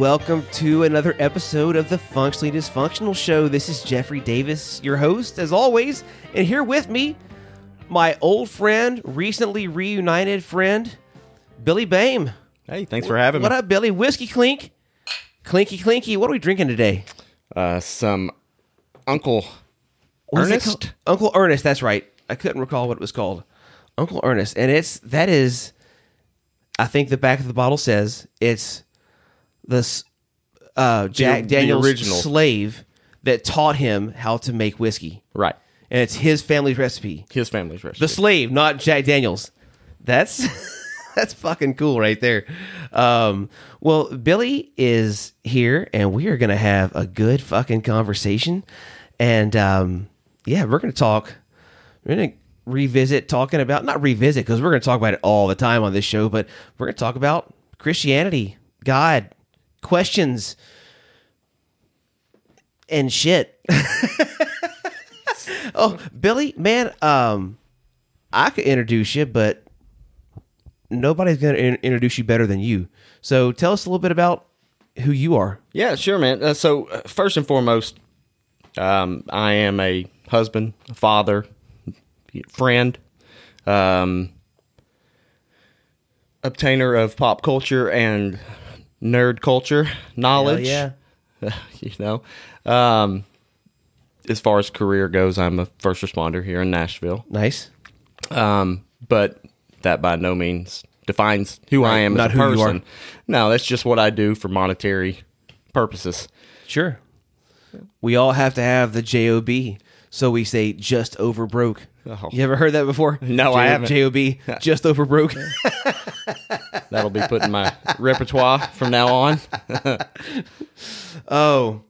Welcome to another episode of the Functionally Dysfunctional Show. This is Jeffrey Davis, your host, as always. And here with me, my old friend, recently reunited friend, Billy Bohem. Hey, thanks for having What me. What up, Billy? Whiskey clink. Clinky clinky. What are we drinking today? Uh, some Uncle What Nearest. Uncle Nearest, that's right. I couldn't recall what it was called. Uncle Nearest. And it's that is I think the back of the bottle says it's this uh Jack the Daniel's original. slave that taught him how to make whiskey. Right. And it's his family's recipe. His family's recipe. The slave, not Jack Daniels. That's that's fucking cool right there. Um, well, Billy is here, and we are gonna have a good fucking conversation. And um, yeah, we're gonna talk. We're gonna revisit talking about not revisit because we're gonna talk about it all the time on this show, but we're gonna talk about Christianity, God, questions, and shit. oh, Billy, man, um, I could introduce you, but nobody's going to in- introduce you better than you. So tell us a little bit about who you are. yeah, sure, man. Uh, so uh, first and foremost, um, I am a husband, a father, friend, um, obtainer of pop culture and nerd culture knowledge. yeah. you know. Um, as far as career goes, I'm a first responder here in Nashville. Nice. Um, but that by no means defines who I am not as a who you person. are. No, that's just what I do for monetary purposes. Sure. We all have to have the JOB. So we say just over broke. Oh. You ever heard that before? No, I haven't. JOB, just over broke. That'll be put in my repertoire from now on. oh.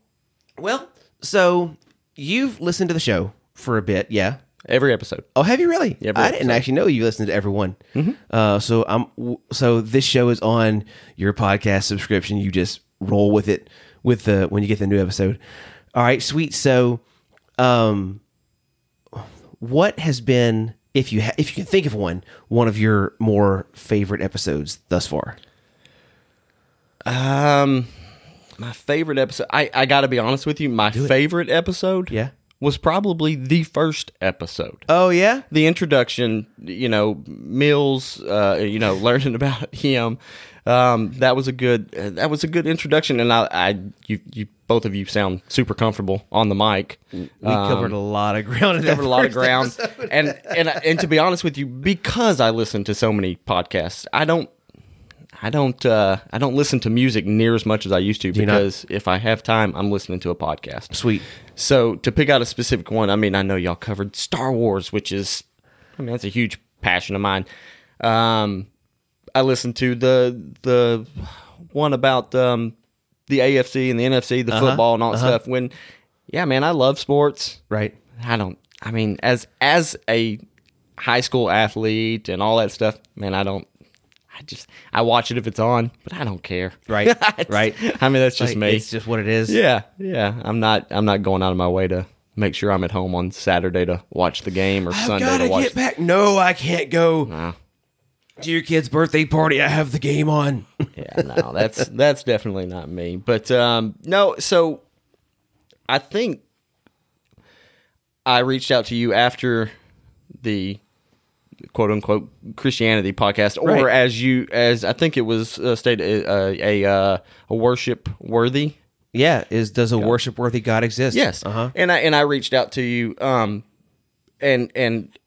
Well, so you've listened to the show for a bit, yeah? Every episode. Oh, have you really? Yeah, every I didn't actually know you listened to every one. Uh, so I'm so this show is on your podcast subscription. You just roll with it with the when you get the new episode. All right, sweet. So, um, what has been if you ha- if you can think of one one of your more favorite episodes thus far? Um, my favorite episode. I, I got to be honest with you. My favorite episode. Yeah. Was probably the first episode. Oh yeah, the introduction, you know, Mills, uh, you know, learning about him. Um, that was a good. Uh, that was a good introduction, and I, I, you, you, both of you sound super comfortable on the mic. we covered a lot of ground. Um, Covered a lot of ground, and and and to be honest with you, because I listen to so many podcasts, I don't. I don't. Uh, I don't listen to music near as much as I used to because if I have time, I'm listening to a podcast. Sweet. So to pick out a specific one, I mean, I know y'all covered Star Wars, which is, I mean, that's a huge passion of mine. Um, I listened to the the one about um, the AFC and the NFC, the football and all that stuff. When, yeah, man, I love sports. Right. I don't. I mean, as as a high school athlete and all that stuff, man, I don't. I just I watch it if it's on, but I don't care. Right. Right. I mean, that's just Like, me. It's just what it is. Yeah, yeah. I'm not. I'm not going out of my way to make sure I'm at home on Saturday to watch the game or I've Sunday to watch. get back. No, I can't go No. To your kid's birthday party. I have the game on. yeah, no, that's that's definitely not me. But um, no, so I think I reached out to you after the quote unquote Christianity podcast, or Right. as you as I think it was uh, stated uh, a uh, a worship worthy. Yeah, is does a worship worthy God exist? Yes. Uh huh. And I and I reached out to you, um, and and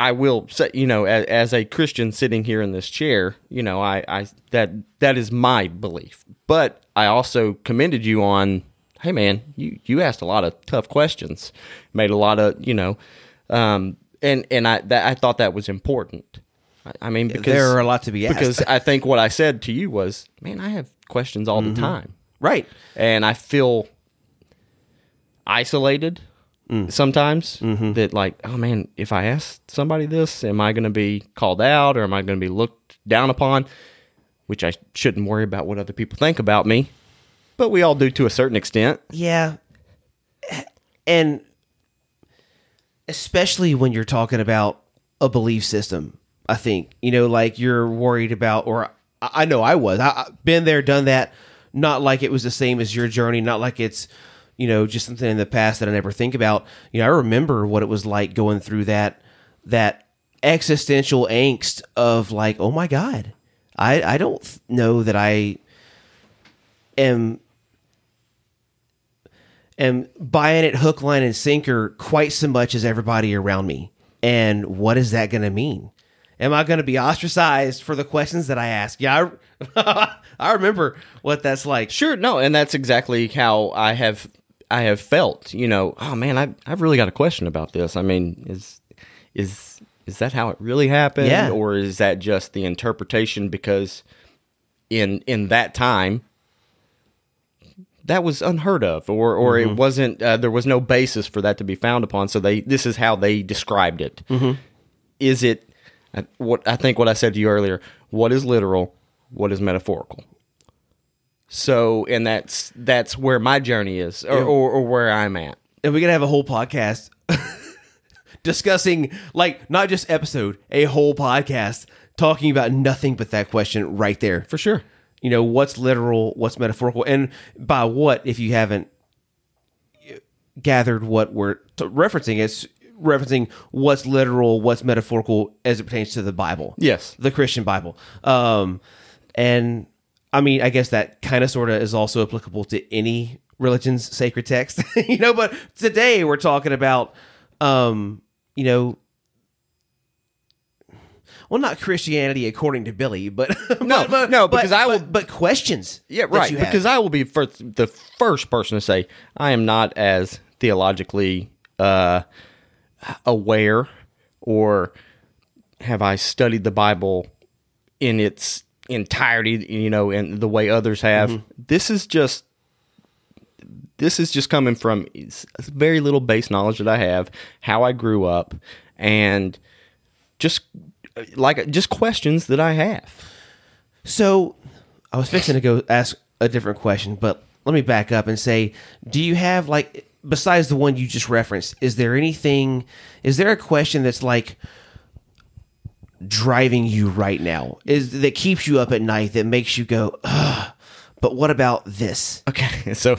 I will say, you know, as, as a Christian sitting here in this chair, you know, I, I that that is my belief. But I also commended you on, hey man, you you asked a lot of tough questions, made a lot of, you know, um, and and I that I thought that was important. I, I mean, because There are a lot to be asked. because I think what I said to you was, man, I have questions all the time Right. and I feel isolated Mm. sometimes. Mm-hmm. That like, oh man, if I ask somebody this, am I going to be called out or am I going to be looked down upon? Which I shouldn't worry about what other people think about me, but we all do to a certain extent. Yeah. And especially when you're talking about a belief system, I think, you know, like you're worried about, or I know I was, I, I've been there, done that, not like it was the same as your journey, not like it's you know just something in the past that I never think about. You know, I remember what it was like going through that that existential angst of like, oh my god, I I don't know that I am am buying it hook, line, and sinker quite so much as everybody around me. And what is that going to mean? Am I going to be ostracized for the questions that I ask? Yeah, I, I remember what that's like. Sure, no, and that's exactly how I have I have felt. You know, oh man, I I've really got a question about this. I mean, is is is that how it really happened, Yeah. or is that just the interpretation? Because in in that time, that was unheard of, or or it wasn't. Uh, there was no basis for that to be found upon. So they this is how they described it. Is it uh, what I think? What I said to you earlier. What is literal? What is metaphorical? So, and that's that's where my journey is, or, or, or where I'm at. And we're to have a whole podcast discussing, like, not just episode, a whole podcast talking about nothing but that question right there. For sure. you know what's literal what's metaphorical and by what if you haven't gathered what we're t- referencing it's referencing what's literal what's metaphorical as it pertains to the bible Yes. the christian bible um and i mean i guess that kind of sort of is also applicable to any religion's sacred text you know but today we're talking about um you know well, not Christianity according to Billy, but No, no, because I will- but, but questions. Yeah, right. Because I will be first, the first person to say I am not as theologically uh, aware, or have I studied the Bible in its entirety, you know, in the way others have. Mm-hmm. This is just this is just coming from very little base knowledge that I have, how I grew up, and just like just questions that I have. So I was fixing to go ask a different question, but let me back up and say, do you have like besides the one you just referenced, is there anything is there a question that's like driving you right now? Is that keeps you up at night that makes you go, Ugh, but what about this? Okay, so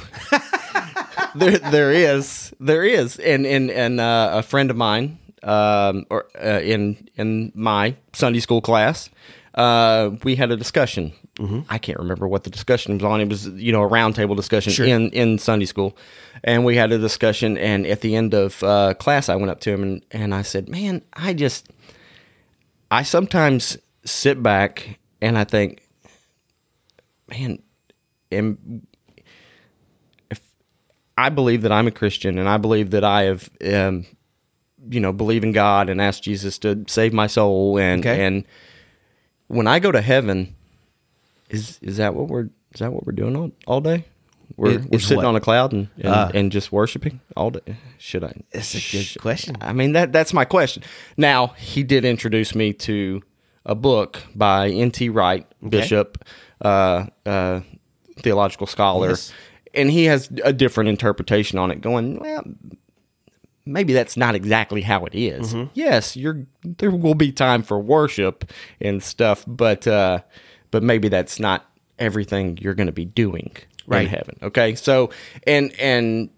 there there is there is and and and uh, a friend of mine um or uh, in in my Sunday school class uh we had a discussion. I can't remember what the discussion was on. It was you know a roundtable discussion in in Sunday school, and we had a discussion. And at the end of uh, class, I went up to him and and I said, "Man, I just I sometimes sit back and I think, man, am I believe that I'm a Christian and I believe that I have, um, you know, believe in God and ask Jesus to save my soul. And, Okay. and when I go to heaven, is, is that what we're, is that what we're doing all, all day? We're, It- we're sitting what? on a cloud and, and, Ah. and just worshiping all day. Should I? It's a good question. I mean, that, that's my question. Now he did introduce me to a book by N.T. Wright, Bishop, uh, uh, theological scholar Yes. and he has a different interpretation on it going well maybe that's not exactly how it is. Mm-hmm. yes you're there will be time for worship and stuff but uh but maybe that's not everything you're going to be doing Right. in heaven okay so and and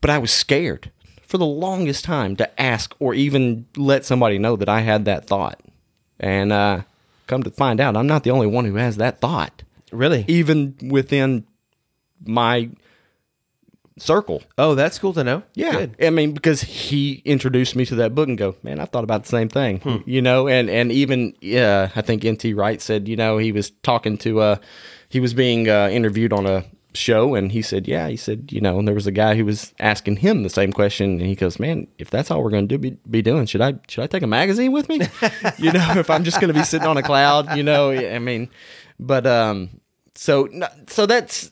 but i was scared for the longest time to ask or even let somebody know that i had that thought and uh come to find out i'm not the only one who has that thought Really? even within my circle. Oh, that's cool to know. Yeah, Good. I mean, because he introduced me to that book and go, man, I thought about the same thing, you know, and and even yeah, I think N.T. Wright said, you know, he was talking to uh, he was being uh, interviewed on a show and he said, yeah, he said, you know, and there was a guy who was asking him the same question and he goes, man, if that's all we're going to do be, be doing, should I should I take a magazine with me? you know, if I'm just going to be sitting on a cloud, you know, I mean, but um, so so that's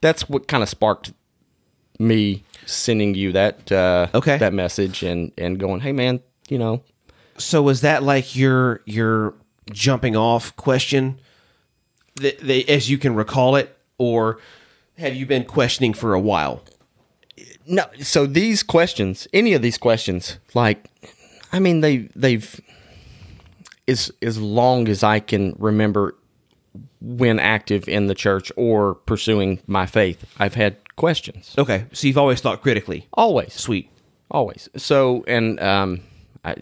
that's what kind of sparked me sending you that uh Okay. that message and and going hey man you know So was that like your your jumping off question, that, that, as you can recall it, or have you been questioning for a while? no so these questions any of these questions like i mean they they've as as long as i can remember when active in the church or pursuing my faith. I've had questions. Okay, so you've always thought critically. Always. Sweet. Always. So, and, um, I,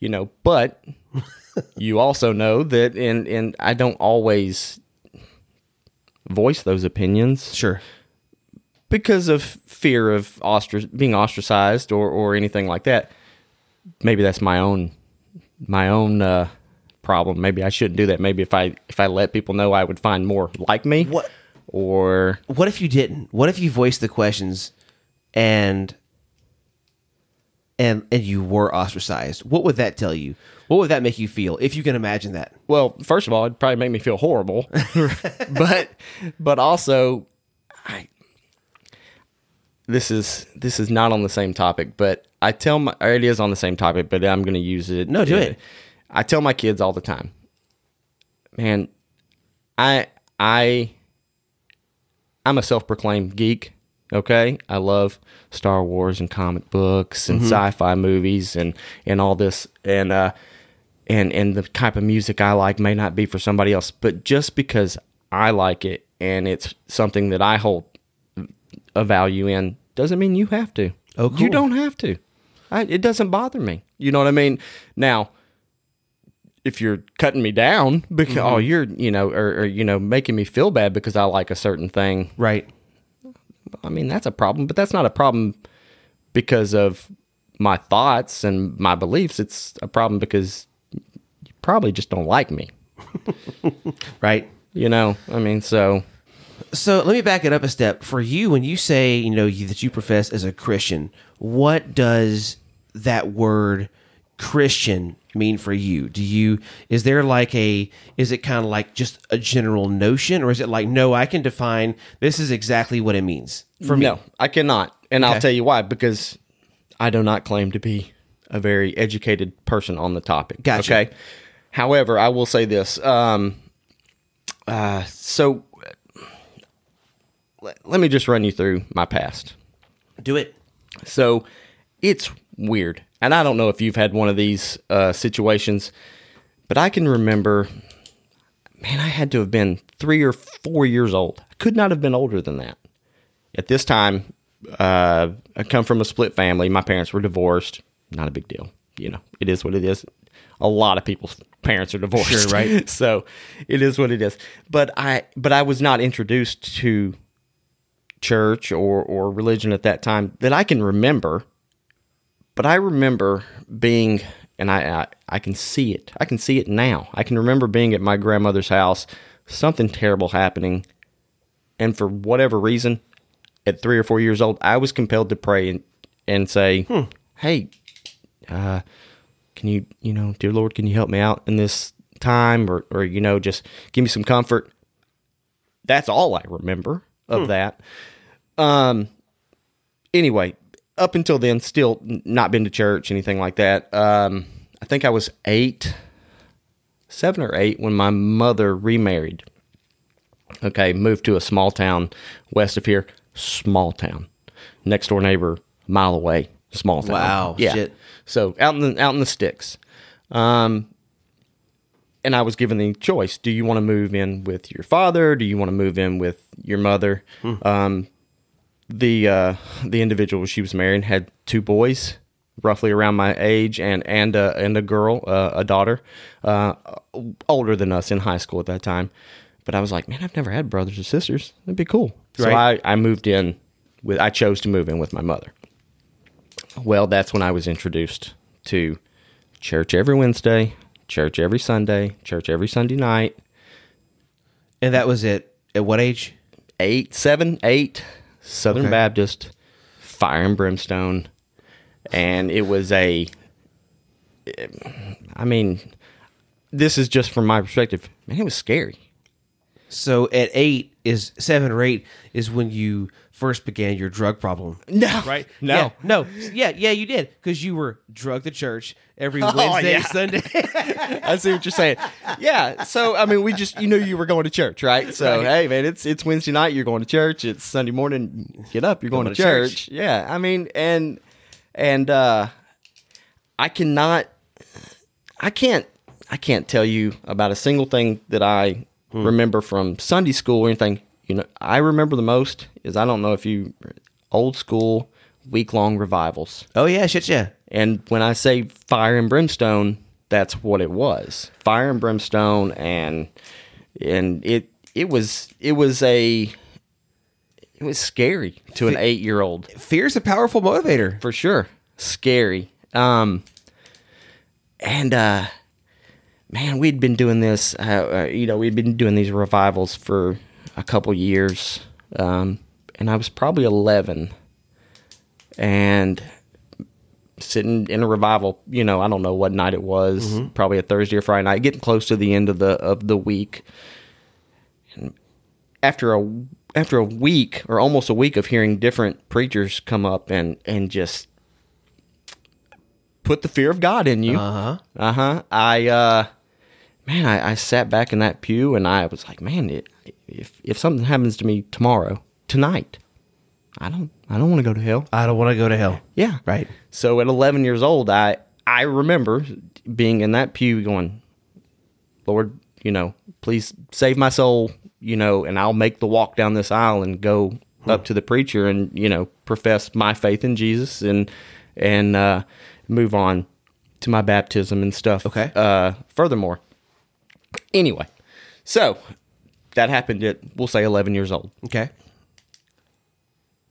you know, but you also know that, and, and I don't always voice those opinions Sure. because of fear of being ostracized or, or anything like that. Maybe that's my own my own uh, problem. Maybe I shouldn't do that. Maybe if I if I let people know, I would find more like me. What- Or What if you didn't? What if you voiced the questions and and and you were ostracized? What would that tell you? What would that make you feel if you can imagine that? well, first of all, it'd probably make me feel horrible, but but also, I this is this is not on the same topic, but I tell my or it is on the same topic, but I'm going to use it. No, do it. I tell my kids all the time, man. I I I'm a self-proclaimed geek. Okay, I love Star Wars and comic books and sci-fi movies and and all this and uh and and the type of music I like may not be for somebody else, but just because I like it and it's something that I hold a value in doesn't mean you have to. Oh, You don't have to. I, it doesn't bother me. You know what I mean? Now, if you're cutting me down because oh you're you know or, or you know making me feel bad because I like a certain thing, Right. I mean that's a problem. But that's not a problem because of my thoughts and my beliefs. It's a problem because you probably just don't like me. Right. You know, I mean, so So let me back it up a step. For you, when you say you know you, that you profess as a Christian, what does that word Christian mean for you? Do you is there like a is it kind of like just a general notion, or is it like no, I can define this is exactly what it means for me? no, I cannot, and Okay. I'll tell you why. Because I do not claim to be a very educated person on the topic. Gotcha. Okay. However, I will say this. Um, uh, so let, let me just run you through my past. Do it. So it's weird. And I don't know if you've had one of these uh, situations, but I can remember, man, I had to have been three or four years old. I could not have been older than that. At this time, uh, I come from a split family. My parents were divorced. Not a big deal. You know, it is what it is. A lot of people's parents are divorced. Sure, right. so it is what it is. But I, but I was not introduced to church or, or religion at that time that I can remember. But I remember being, and I, I I can see it. I can see it now. I can remember being at my grandmother's house, something terrible happening, and for whatever reason, at three or four years old, I was compelled to pray and and say, "Hey, uh, can you, you know, dear Lord, can you help me out in this time, or or you know, just give me some comfort." That's all I remember of that. Um. Anyway, up until then, still not been to church, anything like that. Um, I think I was eight, seven or eight when my mother remarried. Okay, moved to a small town west of here. Small town, next door neighbor, mile away. Small town. Wow, yeah. shit. So out in the out in the sticks. Um, and I was given the choice: Do you want to move in with your father? Do you want to move in with your mother? Um, the uh, the individual she was marrying had two boys, roughly around my age, and and a, and a girl, uh, a daughter, uh, older than us in high school at that time. But I was like, man, I've never had brothers or sisters. That'd be cool. So I, I moved in with. I chose to move in with my mother. Well, that's when I was introduced to church every Wednesday, church every Sunday, church every Sunday night. And that was it. At what age? eight, seven, eight, Southern Okay. Baptist, fire and brimstone, and it was a. I mean, this is just from my perspective. Man, it was scary. So at eight is seven or eight is when you first began your drug problem. No, Right? No, Yeah, no. Yeah, yeah, you did because you were drug to church every Wednesday, Oh, yeah. Sunday. I see what you're saying. Yeah. So I mean, we just you knew you were going to church, right? So Right. hey, man, it's it's Wednesday night. You're going to church. It's Sunday morning. Get up. You're going, Going to, to church. church. Yeah. I mean, and and uh, I cannot. I can't. I can't tell you about a single thing that I remember from Sunday school or anything. You know, I remember the most is I don't know if you old school week long revivals. Oh yeah, shit yeah. And when I say fire and brimstone, that's what it was. Fire and brimstone and and it it was it was a it was scary to an 8-year-old Fear's a powerful motivator. for sure. Scary. Um and uh man, we'd been doing this uh, uh, you know, we'd been doing these revivals for a couple years. Um and I was probably 11 and sitting in a revival. You know, I don't know what night it was. Probably a Thursday or Friday night, getting close to the end of the of the week. And after a after a week or almost a week of hearing different preachers come up and and just put the fear of God in you. Uh huh. Uh huh. I uh, man, I, I sat back in that pew and I was like, man, it, if if something happens to me tomorrow, tonight, I don't I don't want to go to hell. I don't want to go to hell. Yeah. Right. So at 11 years old, I I remember being in that pew going, Lord, you know, please save my soul, you know, and I'll make the walk down this aisle and go up to the preacher and you know profess my faith in Jesus and and uh, move on to my baptism and stuff. Okay. Uh, furthermore, anyway, so that happened at we'll say 11 years old. Okay.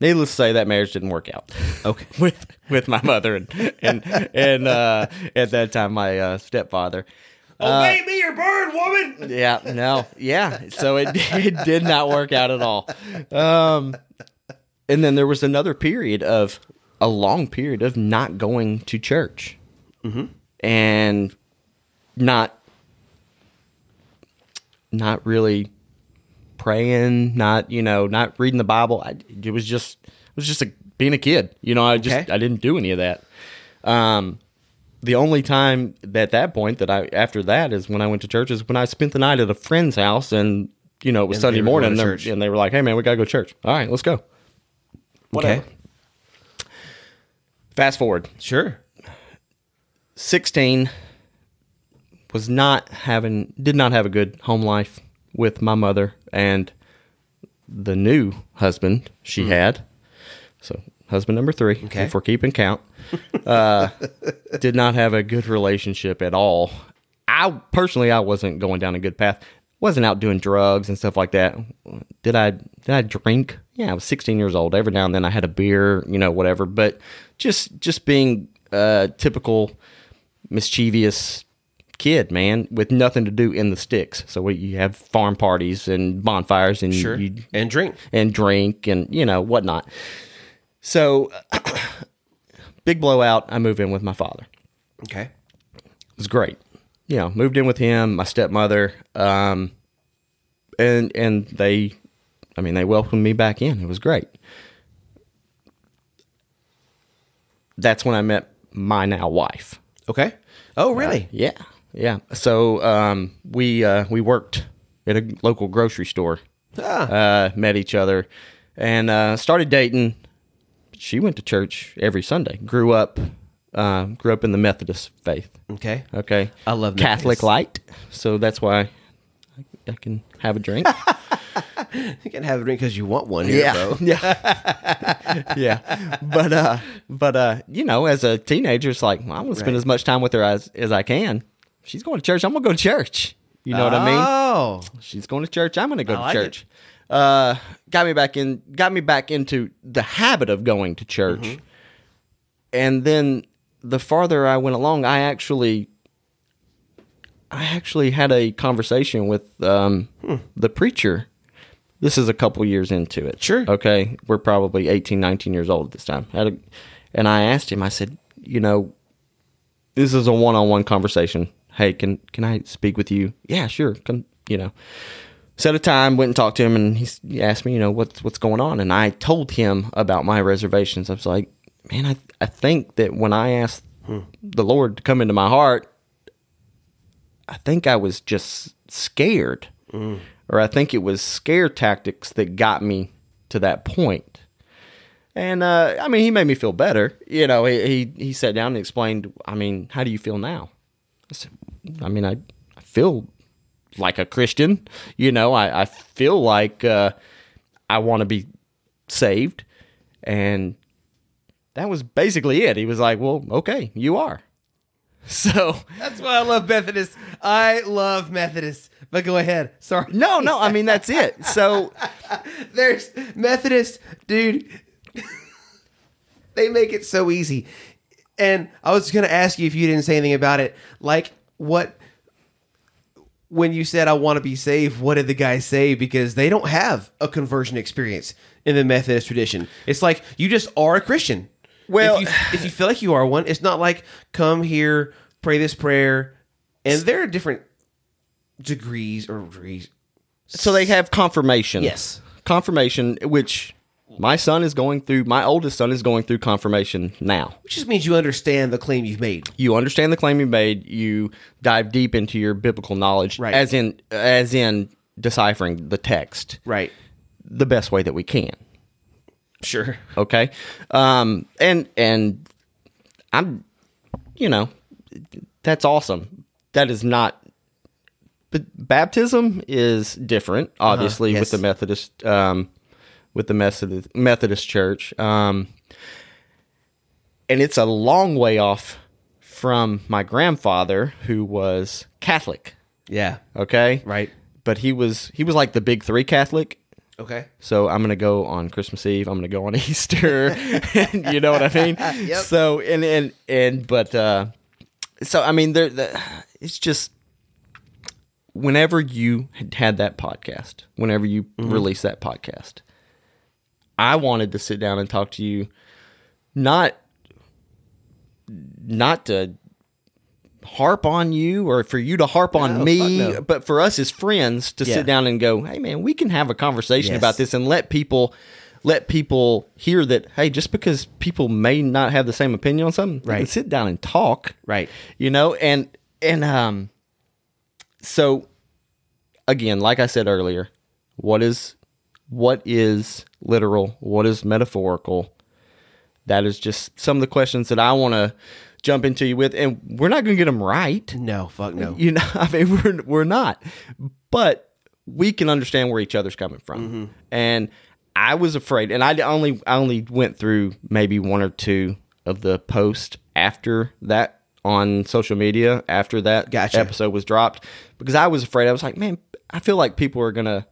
Needless to say, that marriage didn't work out. Okay. with with my mother and and and uh, at that time my uh, stepfather. Obey me, your bird woman. Yeah, no, yeah. So it it did not work out at all. Um, and then there was another period of a long period of not going to church, and not not really praying, not you know, not reading the Bible. I, it was just it was just a, being a kid. You know, I just Okay. I didn't do any of that. Um, the only time at that point that I after that is when I went to church is when I spent the night at a friend's house and you know it was And Sunday they were going morning and, and they were like, "Hey man, we gotta go to church." All right, let's go. Whatever. Okay. Fast forward, Sure. sixteen was not having did not have a good home life with my mother and the new husband she had. So husband number three. Okay. if we're keeping count, uh, did not have a good relationship at all. I personally, I wasn't going down a good path. wasn't out doing drugs and stuff like that. Did I? Did I drink? Yeah, I was 16 years old. Every now and then I had a beer, you know, whatever. But just just being a typical mischievous kid, man, with nothing to do in the sticks. So we, you have farm parties and bonfires and Sure. you and drink. and drink and you know whatnot. So big blowout. I move in with my father. Okay. It was great. You know, moved in with him, my stepmother, um, and and they, I mean, they welcomed me back in. It was great. That's when I met my now wife. Okay. Oh, really? Yeah, yeah. So um, we uh, we worked at a local grocery store. Ah. Uh, met each other and uh, started dating. She went to church every Sunday. Grew up, uh, grew up in the Methodist faith. Okay. Okay, I love Catholic Methodists. light, so that's why I, I can have a drink. You can have a drink because you want one here, yeah, bro. yeah, yeah. But uh, but uh, you know, as a teenager, it's like well, I'm gonna spend Right. as much time with her as as I can. She's going to church. I'm gonna go to church. You know what I mean? Oh. She's going to church. I'm going to go I to like church. Uh, got me back in. Got me back into the habit of going to church. Mm-hmm. And then the farther I went along, I actually, I actually had a conversation with um, Hmm. the preacher. This is a couple years into it. Sure. Okay, we're probably 18, 19 years old at this time. Had a, and I asked him. I said, you know, this is a one-on-one conversation. Hey, can can I speak with you? Yeah, sure. Come, you know. Set a time, went and talked to him, and he, asked me, you know, what's what's going on, and I told him about my reservations. I was like, man, I I think that when I asked the Lord to come into my heart, I think I was just scared, or I think it was scare tactics that got me to that point. And uh, I mean, he made me feel better. You know, he, he he sat down and explained. I mean, how do you feel now? I said, I mean, I, I feel like a Christian. You know, I, I feel like uh, I want to be saved, and that was basically it. He was like, "Well, okay, you are." So That's why I love Methodists. I love Methodists. But go ahead. Sorry. no, no, I mean that's it. So There's Methodists, dude. they make it so easy. And I was going to ask you if you didn't say anything about it. Like, what, when you said, I want to be saved, what did the guy say? Because they don't have a conversion experience in the Methodist tradition. It's like, you just are a Christian. Well- if you, if you feel like you are one, it's not like, come here, pray this prayer. And there are different degrees or degrees. so they have confirmation. Yes. confirmation, which my son is going through. My oldest son is going through confirmation now. Which just means you understand the claim you've made. you understand the claim you made you dive deep into your biblical knowledge Right. as in as in deciphering the text Right. the best way that we can Sure. okay um and and i'm you know that's awesome that is not but baptism is different obviously yes. with the methodist um with the methodist methodist church um and it's a long way off from my grandfather who was catholic Yeah. okay Right. but he was he was like the big three catholic Okay. so I'm gonna go on Christmas Eve. I'm gonna go on Easter. and you know what I mean? Yep. So and and and but uh, so I mean there the, it's just whenever you had had that podcast, whenever you released that podcast, I wanted to sit down and talk to you, not not to harp on you or for you to harp on me, no. but for us as friends to Yeah. sit down and go, "Hey man, we can have a conversation Yes. about this and let people let people hear that hey, just because people may not have the same opinion on something, Right. sit down and talk." Right. You know, and and um so again, like I said earlier, what is what is literal? What is metaphorical? That is just some of the questions that I want to jump into you with, and we're not going to get them right. No. Fuck no. You know, I mean, we're we're not, but we can understand where each other's coming from. Mm-hmm. And I was afraid, and I only I only went through maybe one or two of the posts after that on social media after that Gotcha. episode was dropped because I was afraid. I was like, man, I feel like people are gonna.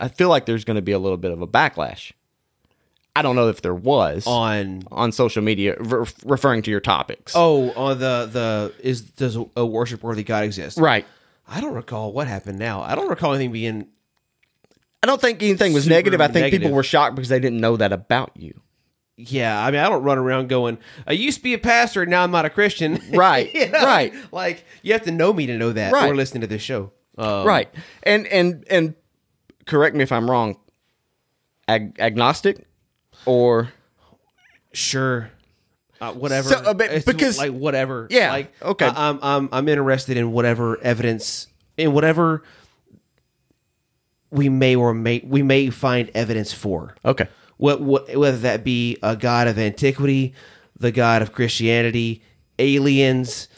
I feel like there's going to be a little bit of a backlash. I don't know if there was on on social media re- referring to your topics. oh on the the is does a worship worthy God exist? right. I don't recall what happened. Now I don't recall anything being. I don't think anything was negative. I think negative. people were shocked because they didn't know that about you. Yeah, I mean, I don't run around going, "I used to be a pastor, and now I'm not a Christian." Right, You know? right. Like you have to know me to know that, Right. or listening to this show. Um, right. And and and correct me if I'm wrong. Ag- agnostic or Sure. Uh, whatever. So, uh, because- like whatever. Yeah, Like okay. I, I'm I'm I'm interested in whatever evidence in whatever we may or may we may find evidence for. okay. What, what whether that be a god of antiquity, the god of Christianity, aliens,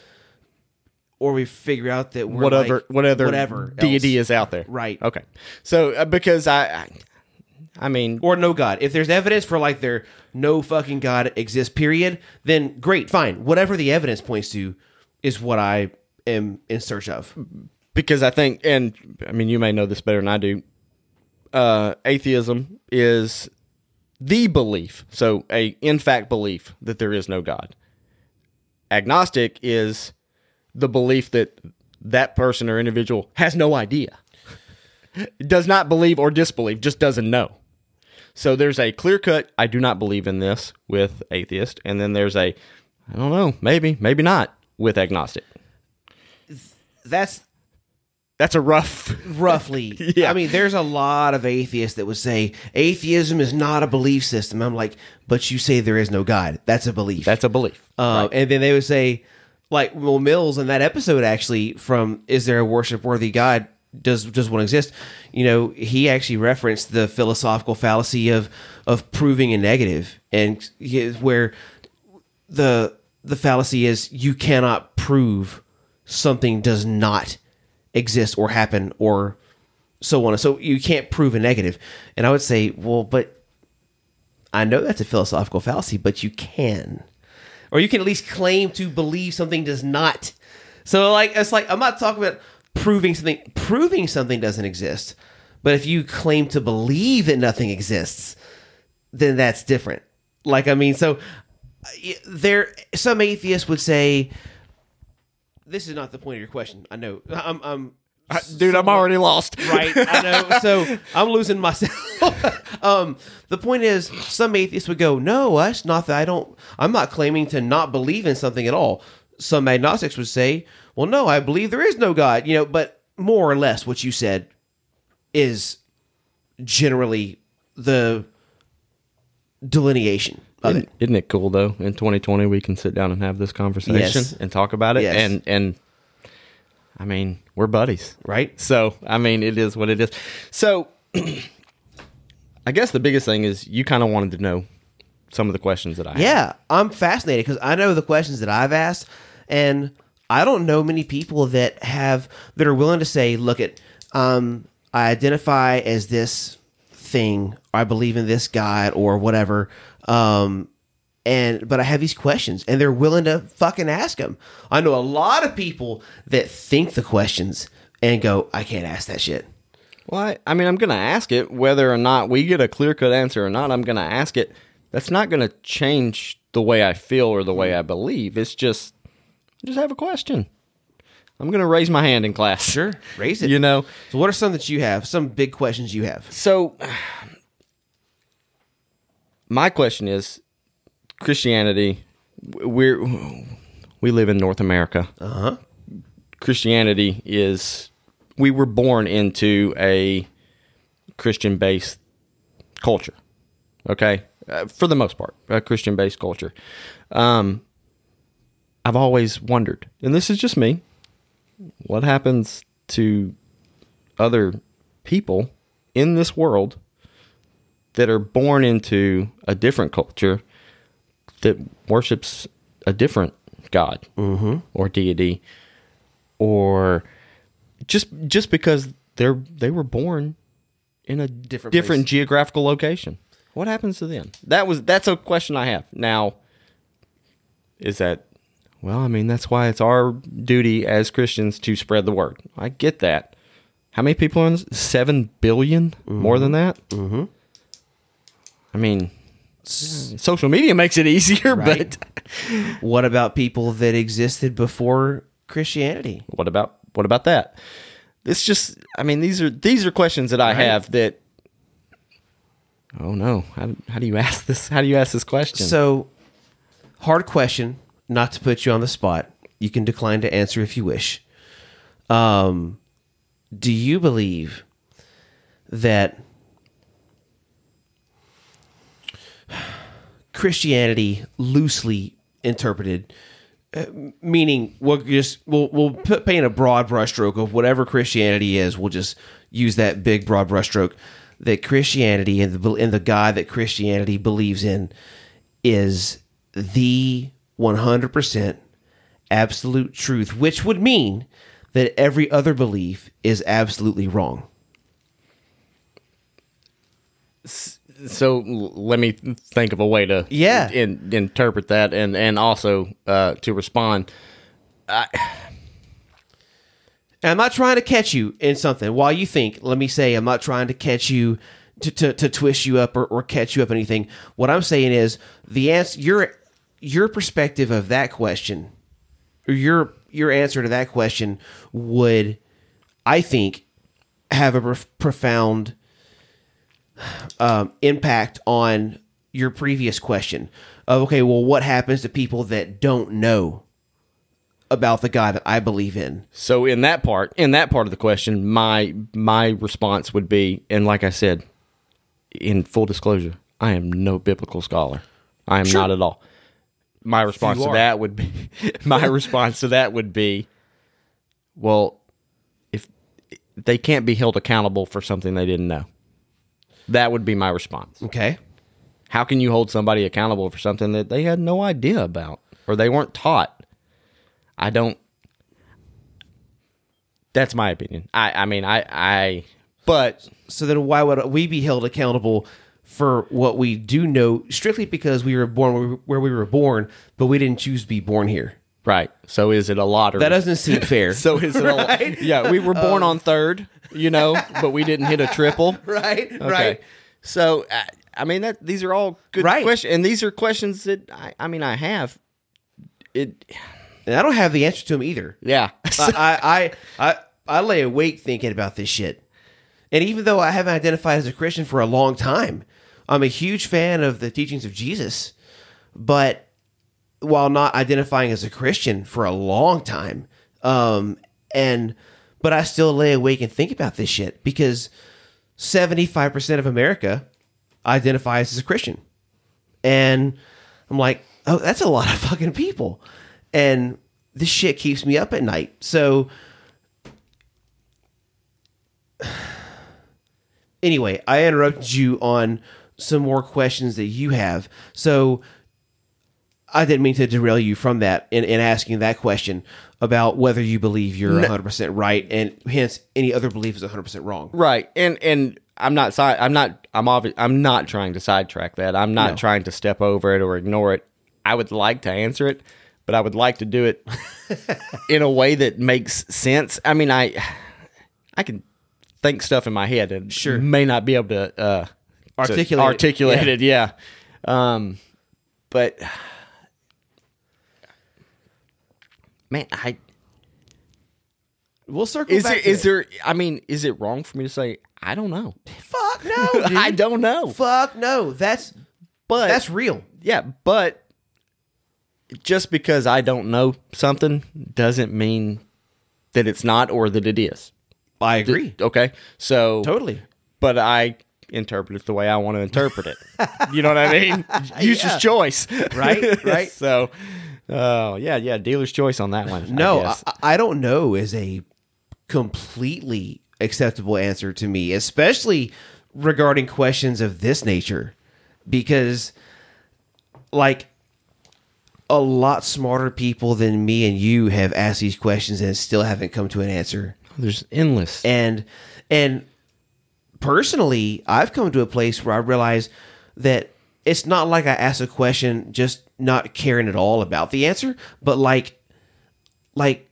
or we figure out that we're Whatever like, whatever whatever deity else. is out there. Right. Okay. So uh, because I, I I mean or no god. If there's evidence for like there no fucking god exists, period, then great, fine. Whatever the evidence points to is what I am in search of. because I think, and I mean, you may know this better than I do. Uh, atheism is the belief, so a in fact belief that there is no God. Agnostic is the belief that that person or individual has no idea, does not believe or disbelieve, just doesn't know. So there's a clear cut, I do not believe in this with atheist, and then there's a, I don't know, maybe, maybe not with agnostic. That's That's a rough roughly. Yeah. I mean, there's a lot of atheists that would say atheism is not a belief system. I'm like, but you say there is no God. That's a belief. That's a belief. Uh, And then they would say, like, well, Mills in that episode actually from "Is there a worship worthy God?" Does does one exist? You know, he actually referenced the philosophical fallacy of of proving a negative, and he- where the the fallacy is you cannot prove something does not exist or happen or so on. So you can't prove a negative. And I would say, well, but I know that's a philosophical fallacy, but you can. Or you can at least claim to believe something does not. So like it's like I'm not talking about proving something proving something doesn't exist. But if you claim to believe that nothing exists, then that's different. Like I mean, so there some atheists would say this is not the point of your question. I know. I'm, I'm Dude, I'm already lost. right. I know. So I'm losing myself. um, the point is, some atheists would go, "No, that's not that. I don't. I'm not claiming to not believe in something at all." Some agnostics would say, "Well, no, I believe there is no God." You know, but more or less, what you said is generally the delineation of it. Isn't it cool though? In 2020, we can sit down and have this conversation Yes. and talk about it. Yes. And and I mean, we're buddies, Right. So I mean, it is what it is. So I guess the biggest thing is you kind of wanted to know some of the questions that I. Yeah, I'm fascinated because I know the questions that I've asked, and I don't know many people that have that are willing to say, "Look, at um, I identify as this thing, or I believe in this God, or whatever." Um, and but I have these questions, and they're willing to fucking ask them. I know a lot of people that think the questions and go, "I can't ask that shit." Well, I, I mean, I'm going to ask it whether or not we get a clear cut answer or not. I'm going to ask it. That's not going to change the way I feel or the way I believe. It's just, just have a question. I'm going to raise my hand in class. Sure, raise it. You know, So, what are some that you have? Some big questions you have? so my question is Christianity, we're, we live in North America. Uh huh. Christianity is we were born into a Christian based culture. Okay, uh, for the most part, a Christian based culture. Um, I've always wondered, and this is just me. What happens to other people in this world that are born into a different culture that worships a different god or deity or just just because they're they were born in a Different different place. geographical location. What happens to them? That was that's a question i have. Now is that well i mean that's why it's our duty as christians to spread the word. I get that. How many people are in 7 billion? More than that? Mm-hmm. i mean social media makes it easier Right. but What about people that existed before Christianity? What about what about that? It's just I mean these are these are questions that I have that Oh no. How, how do you ask this? How do you ask this question? So, hard question, not to put you on the spot. You can decline to answer if you wish. Um, do you believe that Christianity, loosely interpreted, uh, meaning we'll just we'll we'll put, paint a broad brushstroke of whatever Christianity is. We'll just use that big broad brushstroke that Christianity and the and the God that Christianity believes in is the one hundred percent absolute truth, which would mean that every other belief is absolutely wrong. So let me think of a way to Yeah. in, interpret that and and also uh, to respond. And I'm not trying to catch you in something. While you think, let me say, I'm not trying to catch you to, to, to twist you up or, or catch you up anything. What I'm saying is the answer your your perspective of that question, or your your answer to that question would, I think, have a prof- profound um, impact on your previous question of okay, well, what happens to people that don't know about the God that I believe in? So in that part, in that part of the question, my my response would be, and like I said, in full disclosure, I am no biblical scholar. I am Sure. not at all. My response to that would be, my response to that would be, well, if they can't be held accountable for something they didn't know, that would be my response. Okay. How can you hold somebody accountable for something that they had no idea about or they weren't taught? I don't. That's my opinion. I I mean I I but So then why would we be held accountable for what we do know strictly because we were born where we- were born, but we didn't choose to be born here? Right. So is it a lottery? That doesn't seem fair. so is it a, Yeah, we were born um, on third, you know, but we didn't hit a triple. right, Okay. right. So I, I mean that these are all good Right. questions, and these are questions that I, I mean I have. It And I don't have the answer to them either. yeah. I, I, I, I lay awake thinking about this shit. And even though I haven't identified as a Christian for a long time, I'm a huge fan of the teachings of Jesus. But while not identifying as a Christian for a long time, um, and but I still lay awake and think about this shit because 75% of America identifies as a Christian. And I'm like, oh, that's a lot of fucking people. And this shit keeps me up at night. So, anyway, I interrupted you on some more questions that you have. So, I didn't mean to derail you from that in, in asking that question about whether you believe you're 100% right and hence any other belief is 100% wrong. Right, and and I'm not side. I'm not. I'm obvi- I'm not trying to sidetrack that. I'm not No. trying to step over it or ignore it. I would like to answer it, but I would like to do it in a way that makes sense. I mean, I I can think stuff in my head and Sure. may not be able to uh, to Articulate it. Yeah. it. Yeah, um, but man, I We'll circle is back it is there? I mean, is it wrong for me to say I don't know? Fuck no. I don't know. Fuck no. That's But that's real. yeah, but just because I don't know something doesn't mean that it's not or that it is. I agree. Okay, so Totally. but I interpret it the way I want to interpret it. you know what I mean? User's Yeah. choice, Right, right. so, oh yeah, yeah, dealer's choice on that one. No, I, guess. I don't know is a completely acceptable answer to me, especially regarding questions of this nature, because like a lot smarter people than me and you have asked these questions and still haven't come to an answer. there's endless. and and personally i've come to a place where i realize that it's not like i ask a question just not caring at all about the answer but like like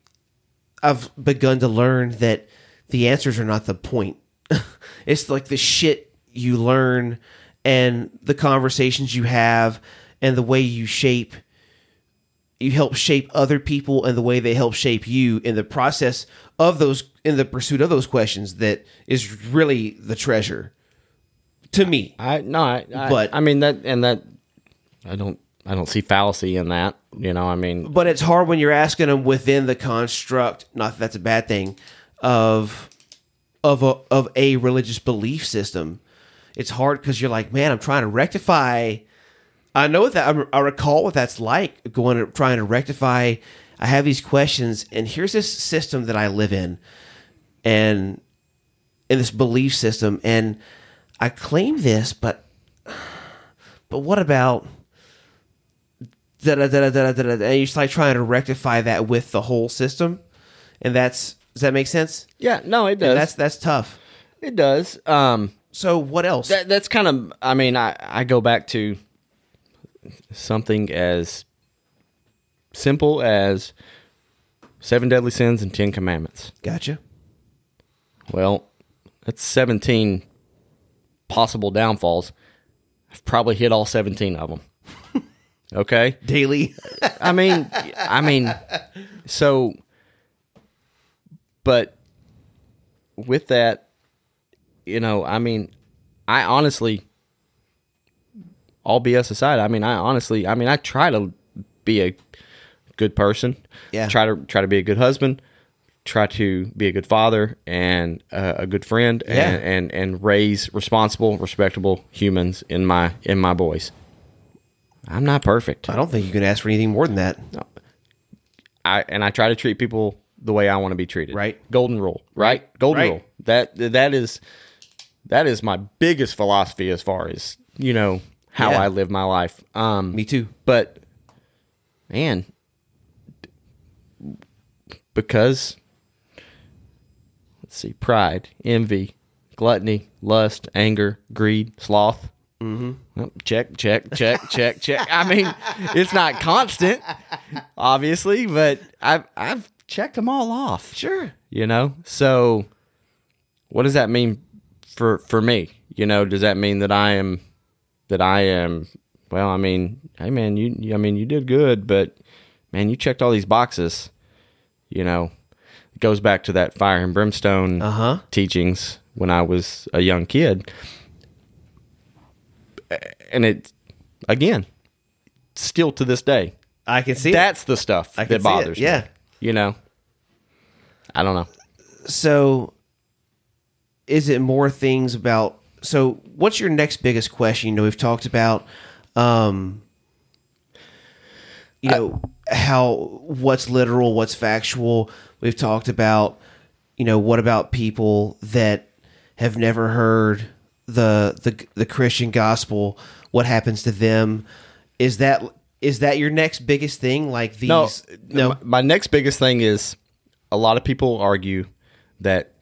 i've begun to learn that the answers are not the point. It's like the shit you learn and the conversations you have and the way you shape you help shape other people and the way they help shape you in the process of those in the pursuit of those questions that is really the treasure to me. I no, I, I But- I mean that and that I don't I don't see fallacy in that. You know, I mean, but it's hard when you're asking them within the construct not that that's a bad thing of of a of a religious belief system it's hard because you're like man i'm trying to rectify i know that I'm, I recall what that's like going to trying to rectify i have these questions and here's this system that i live in and in this belief system and i claim this but but what about da da da da da da and you're just like trying to rectify that with the whole system and that's does that make sense yeah, no, it does. and that's that's tough it does. Um, so what else that that's kind of I mean, I I go back to something as simple as seven deadly sins and ten commandments. gotcha Well, that's 17 possible downfalls. I've probably hit all 17 of them. Okay? daily I mean, I mean, so, but with that, you know, I mean, I honestly, all BS aside, I mean, I honestly, I mean, I try to be a good person. Yeah. Try to try to be a good husband. Try to be a good father and uh, a good friend, Yeah. and, and and raise responsible, respectable humans in my in my boys. I'm not perfect. i don't think you can ask for anything more than that I and I try to treat people the way I want to be treated. Right. Golden rule. Right. Golden Right. rule. That that is that is my biggest philosophy as far as you know how Yeah. I live my life. Um, me too but man, because let's see, pride, envy, gluttony, lust, anger, greed, sloth. Mm-hmm. check, check, check, check, check. I mean, it's not constant, obviously, but I've I've checked them all off. Sure. You know, so what does that mean for for me? You know, does that mean that I am that I am? Well, I mean, hey man, you, you I mean, you did good, but man, you checked all these boxes. You know, it goes back to that fire and brimstone Uh-huh. teachings when I was a young kid, and it again, still to this day, I can see that's the stuff I that it, bothers me. yeah. you know, I don't know. So is it more things about so what's your next biggest question? You know, we've talked about um you know how what's literal, what's factual. We've talked about you know what about people that have never heard the the the Christian gospel? What happens to them? Is that is that your next biggest thing? Like these? No, no. My, my next biggest thing is a lot of people argue that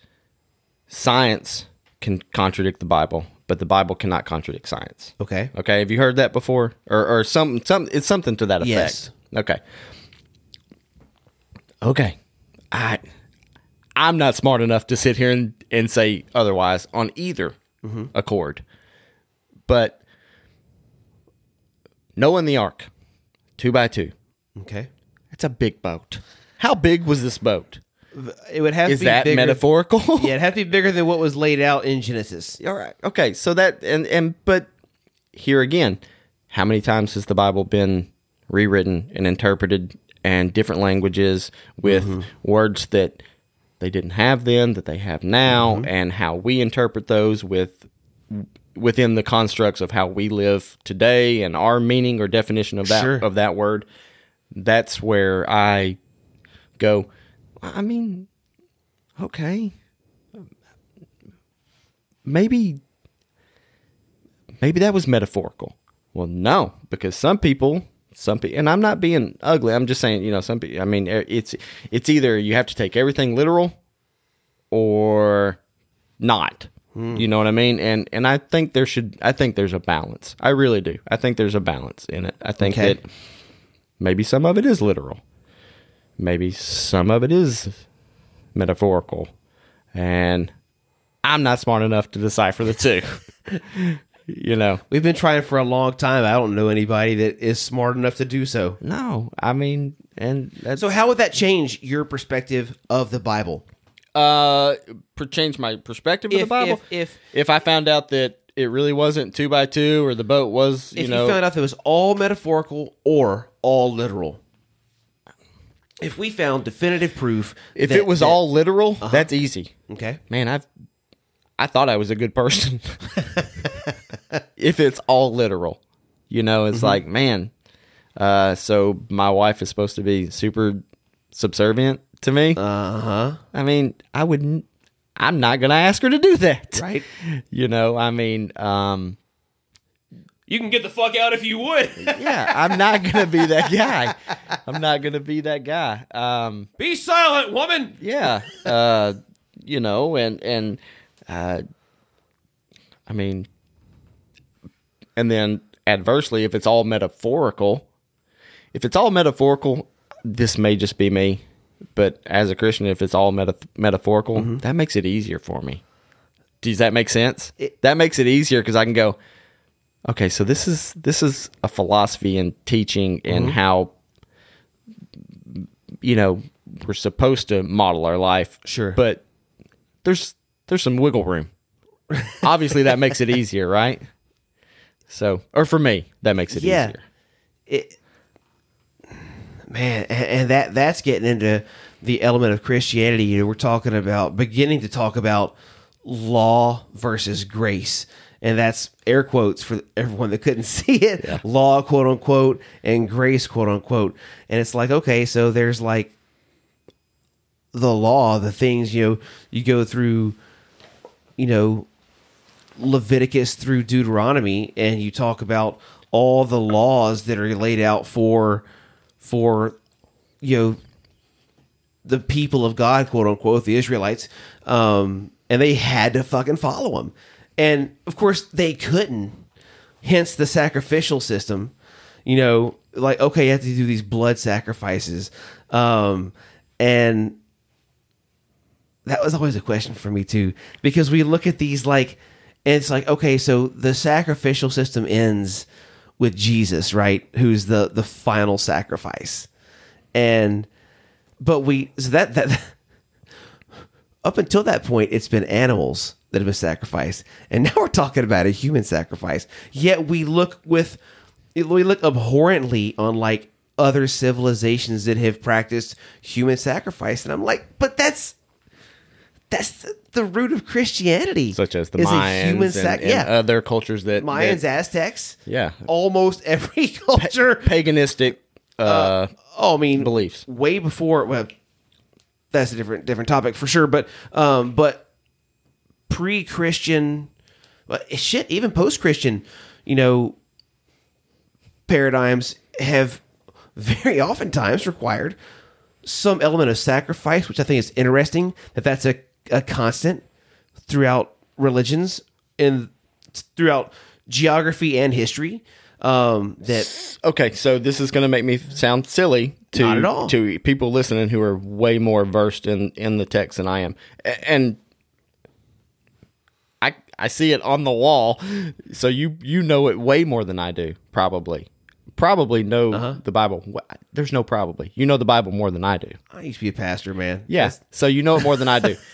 science can contradict the Bible, but the Bible cannot contradict science. Okay. Okay, have you heard that before, or or some some it's something to that effect? Yes. Okay. Okay. I I'm not smart enough to sit here and, and say otherwise on either Mm-hmm. accord. But Noah and the Ark, two by two. Okay. It's a big boat. How big was this boat? It would have Is to be that bigger. metaphorical? Yeah, it'd have to be bigger than what was laid out in Genesis. All right. Okay. So that and and but here again, how many times has the Bible been rewritten and interpreted and different languages with mm-hmm. words that they didn't have then that they have now mm-hmm. and how we interpret those with within the constructs of how we live today and our meaning or definition of that Sure. of that word that's where i go i mean okay. Maybe maybe that was metaphorical. Well no because some people some people and i'm not being ugly i'm just saying you know some people i mean it's it's either you have to take everything literal or not. Hmm. You know what i mean? And and i think there should i think there's a balance. I really do. I think there's a balance in it. I think Okay. that maybe some of it is literal. Maybe some of it is metaphorical. And i'm not smart enough to decipher the two you know. We've been trying for a long time. I don't know anybody that is smart enough to do so. no i mean and that's So, how would that change your perspective of the Bible? uh change my perspective of If- the bible? if- if- if i found out that it really wasn't two by two or the boat was you If know. you found out that it was all metaphorical or all literal, if we found definitive proof, if that- it was that- all literal that's easy. Okay, man i've i thought i was a good person if it's all literal you know it's like man uh so my wife is supposed to be super subservient to me uh huh, i mean i wouldn't i'm not gonna ask her to do that right. you know i mean um You can get the fuck out if you would. yeah i'm not gonna be that guy i'm not gonna be that guy um Be silent, woman. yeah uh you know and and uh i mean and then adversely if it's all metaphorical if it's all metaphorical this may just be me. But as a christian if it's all meta- metaphorical mm-hmm. that makes it easier for me. Does that make sense? It- that makes it easier because i can go okay so this is this is a philosophy and teaching and mm-hmm. how you know we're supposed to model our life. Sure. but there's there's some wiggle room. Obviously that makes it easier right so or for me that makes it Yeah. easier it, man, and, and that that's getting into the element of Christianity. You know, we're talking about beginning to talk about law versus grace, and that's air quotes for everyone that couldn't see it. Law, quote unquote, and grace, quote unquote. And it's like, okay, so there's like the law, the things you know, you go through, you know, Leviticus through Deuteronomy, and you talk about all the laws that are laid out for for you know the people of God, quote unquote, the Israelites, um, and they had to fucking follow them, And of course, they couldn't. Hence the sacrificial system. You know, like okay, you have to do these blood sacrifices, um, and that was always a question for me too because we look at these like and it's like okay so the sacrificial system ends with jesus right? Who's the the final sacrifice. And but we so that that up until that point it's been animals that have been sacrificed. And now we're talking about a human sacrifice. Yet we look with we look abhorrently on like other civilizations that have practiced human sacrifice. And i'm like but that's that's the, root of Christianity, such as the Mayans human and, sac- and yeah, other cultures that Mayans, that- Aztecs, Yeah. almost every culture. paganistic. Uh, oh, I mean, beliefs. way before. Well, that's a different different topic for sure. But um, but pre-Christian, shit, even post-Christian, you know, paradigms have very oftentimes required some element of sacrifice, which I think is interesting that that's a, a constant throughout religions and throughout geography and history. Um, that okay, so this is going to make me sound silly to Not at all. to people listening who are way more versed in in the text than I am, and I I see it on the wall. So you you know it way more than I do, probably. Probably know Uh-huh. the Bible. There's no probably. You know the Bible more than I do. I used to be a pastor, man. Yes. So you know it more than I do.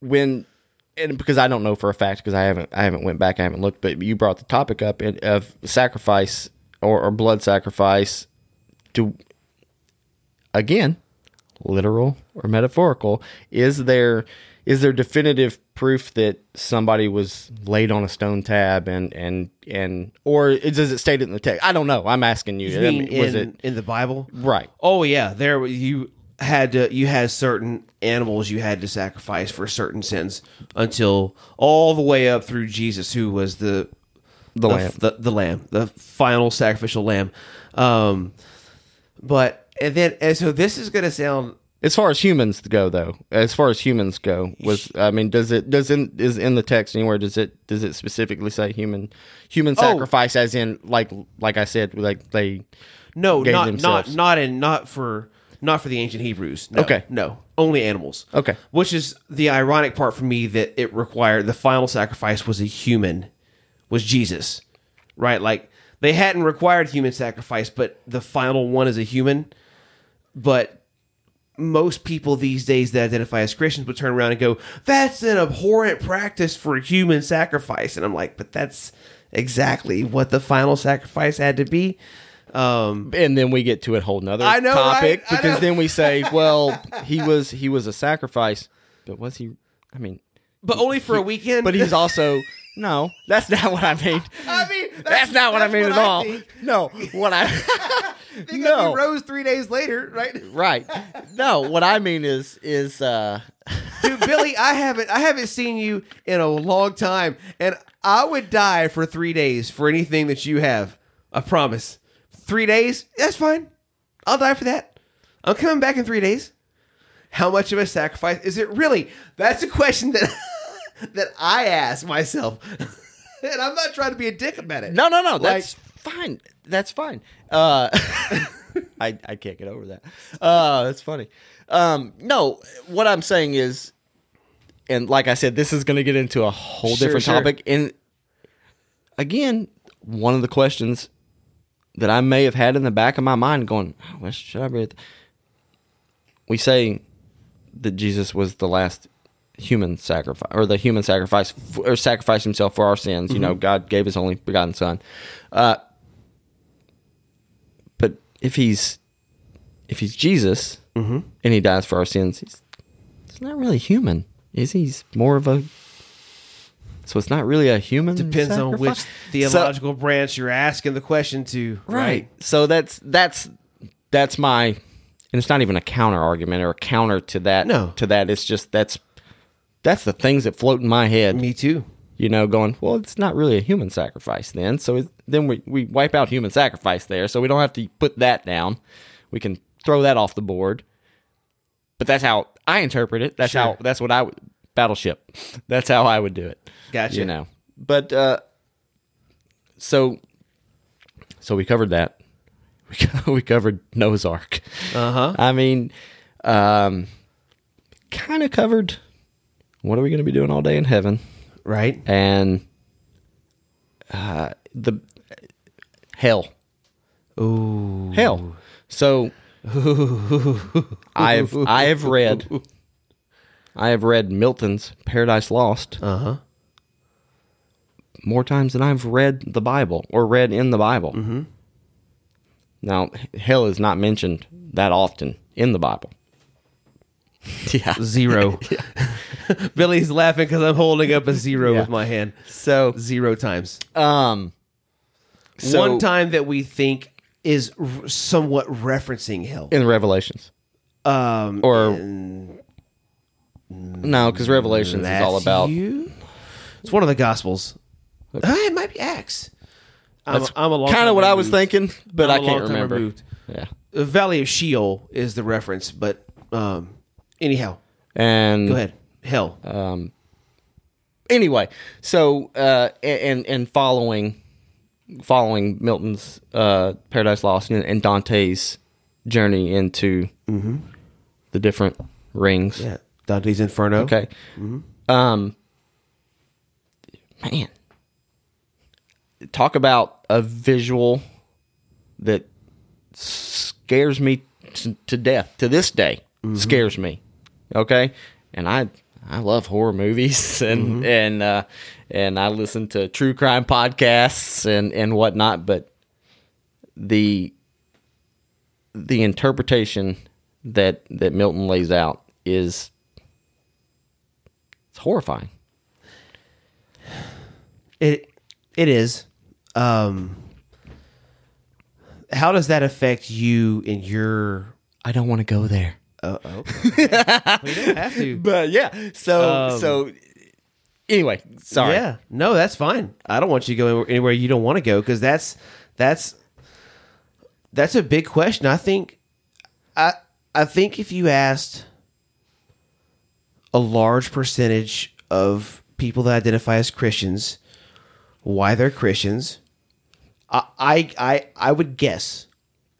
when and because I don't know for a fact because I haven't I haven't went back I haven't looked but you brought the topic up in, of sacrifice or, or blood sacrifice to again literal or metaphorical is there is there definitive proof that somebody was laid on a stone tab and and and or does it state it in the text? I don't know. I'm asking you, You I mean mean, was in, it in the Bible? right. Oh yeah, there you had to you had certain animals you had to sacrifice for certain sins until all the way up through Jesus, who was the the lamb the, the lamb, the final sacrificial lamb. Um, but and then and so this is gonna sound As far as humans go, though, as far as humans go, was I mean, does it does in is in the text anywhere? Does it does it specifically say human human Oh. sacrifice? As in, like like I said, like they no, not themselves. not not in not for not for the ancient Hebrews. No, Okay. no, only animals. Okay. which is the ironic part for me that it required the final sacrifice was a human, was Jesus, right? Like they hadn't required human sacrifice, but the final one is a human. But most people these days that identify as Christians would turn around and go, "That's an abhorrent practice for human sacrifice," and I'm like, "But that's exactly what the final sacrifice had to be." Um, and then we get to a whole nother I know, topic right? Because know. then we say, well, he was he was a sacrifice, but was he? I mean, but only for a weekend. but he's also no. That's not what I mean. I mean, That's, not what I mean what at I all. think. No, what I no he rose three days later, right? right. No, what I mean is is uh Dude, Billy, I haven't I haven't seen you in a long time, and I would die for three days for anything that you have. I promise. Three days, that's fine. I'll die for that. I'm coming back in three days. How much of a sacrifice is it really? That's a question that that I ask myself, and I'm not trying to be a dick about it. No, no, no. Like- That's fine. That's fine. Uh, I I can't get over that. Uh, that's funny. Um, no, what I'm saying is, and like I said, this is going to get into a whole Sure, different sure. topic. And again, one of the questions that I may have had in the back of my mind, going, oh, should I read? We say that Jesus was the last human sacrifice or the human sacrifice or sacrificed himself for our sins you know god gave his only begotten son. Uh but if he's if he's jesus and he dies for our sins he's, he's not really human is he? He's more of a so it's not really a human Depends on which sacrifice? theological branch you're asking the question to. So- right so that's that's that's my and it's not even a counter argument or a counter to that No. to that it's just that's that's the things that float in my head Me too. you know, going, well, it's not really a human sacrifice then. So it, then we, we wipe out human sacrifice there. So we don't have to put that down. We can throw that off the board. but that's how I interpret it. That's how that's what I would battleship. That's how I would do it. Gotcha. You know, but uh, so so we covered that. We we covered Noah's Ark. Uh huh. I mean, um, kind of covered. What are we going to be doing all day in heaven? Right. And uh, the hell, Ooh. hell. So I've I have read I have read Milton's Paradise Lost Uh huh. more times than I've read the Bible or read in the Bible. Mm-hmm. Now, hell is not mentioned that often in the Bible. yeah. Zero. Billy's laughing because I'm holding up a zero Yeah. with my hand. So, Zero times. um, so One time that we think is r- somewhat referencing hell. in Revelations, Um, or in no, because Revelations is all about Matthew? It's one of the Gospels. It might be Acts. I'm, That's I'm a long kind of what I was thinking, but I can't remember. Yeah, The Valley of Sheol is the reference, but um, anyhow, and go ahead. Hell. Um, anyway, so uh, and and following following Milton's uh, Paradise Lost and, and Dante's journey into the different rings. yeah, Dante's Inferno. Okay. Um, man, talk about a visual that scares me to, to death. To this day, scares me. Okay, and I I love horror movies and and uh, and I listen to true crime podcasts and and whatnot, but the the interpretation that that Milton lays out is it's horrifying. It it is. Um, how does that affect you in your? I don't want to go there. Uh, oh. you don't have to. But yeah, so Um, so anyway, sorry. Yeah, no, that's fine. I don't want you to go anywhere- anywhere you don't want to go because that's that's that's a big question. I think I I think if you asked a large percentage of people that identify as Christians why they're Christians, I I I, I would guess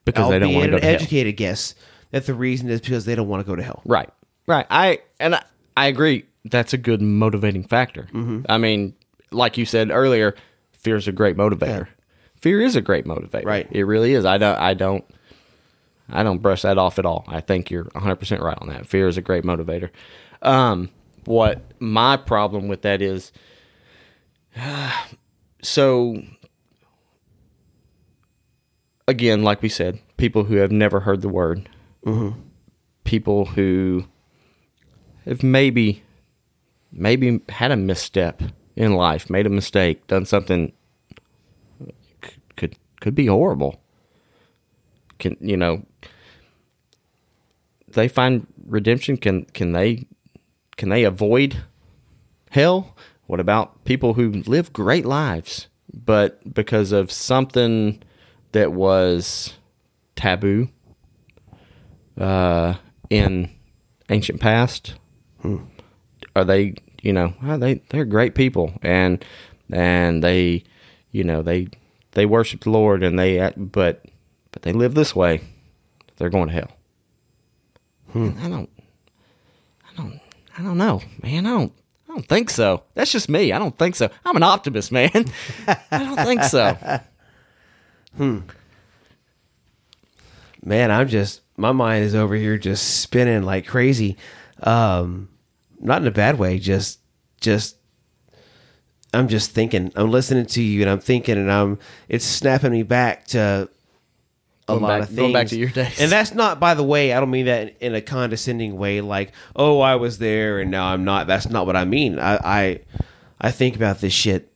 because they don't want to go an to hell. educated guess that the reason is because they don't want to go to hell. Right, right. I and I, I agree. That's a good motivating factor. Mm-hmm. I mean, like you said earlier, fear is a great motivator. Fear is a great motivator. Right. It really is. I don't. I don't. I don't brush that off at all. I think you're 100 percent right on that. Fear is a great motivator. Um, what my problem with that is, so again, like we said, people who have never heard the word, people who have maybe maybe had a misstep in life, made a mistake, done something could could be horrible. Can you know? They find redemption. Can can they can they avoid hell? What about people who live great lives, but because of something that was taboo uh, in ancient past, hmm. are they you know well, they they're great people and and they you know they they worship the Lord and they but but they live this way. They're going to hell. Hmm. Don't I don't I don't know man. I don't I don't think so. That's just me. I don't think so. I'm an optimist man. I don't think so. Hmm. man i'm just my mind is over here just spinning like crazy. Um not in a bad way just just i'm just thinking i'm listening to you and i'm thinking and i'm it's snapping me back to a lot back- of things going back to your days. and that's not by the way i don't mean that in a condescending way like oh i was there and now i'm not. That's not what i mean. I i, I think about this shit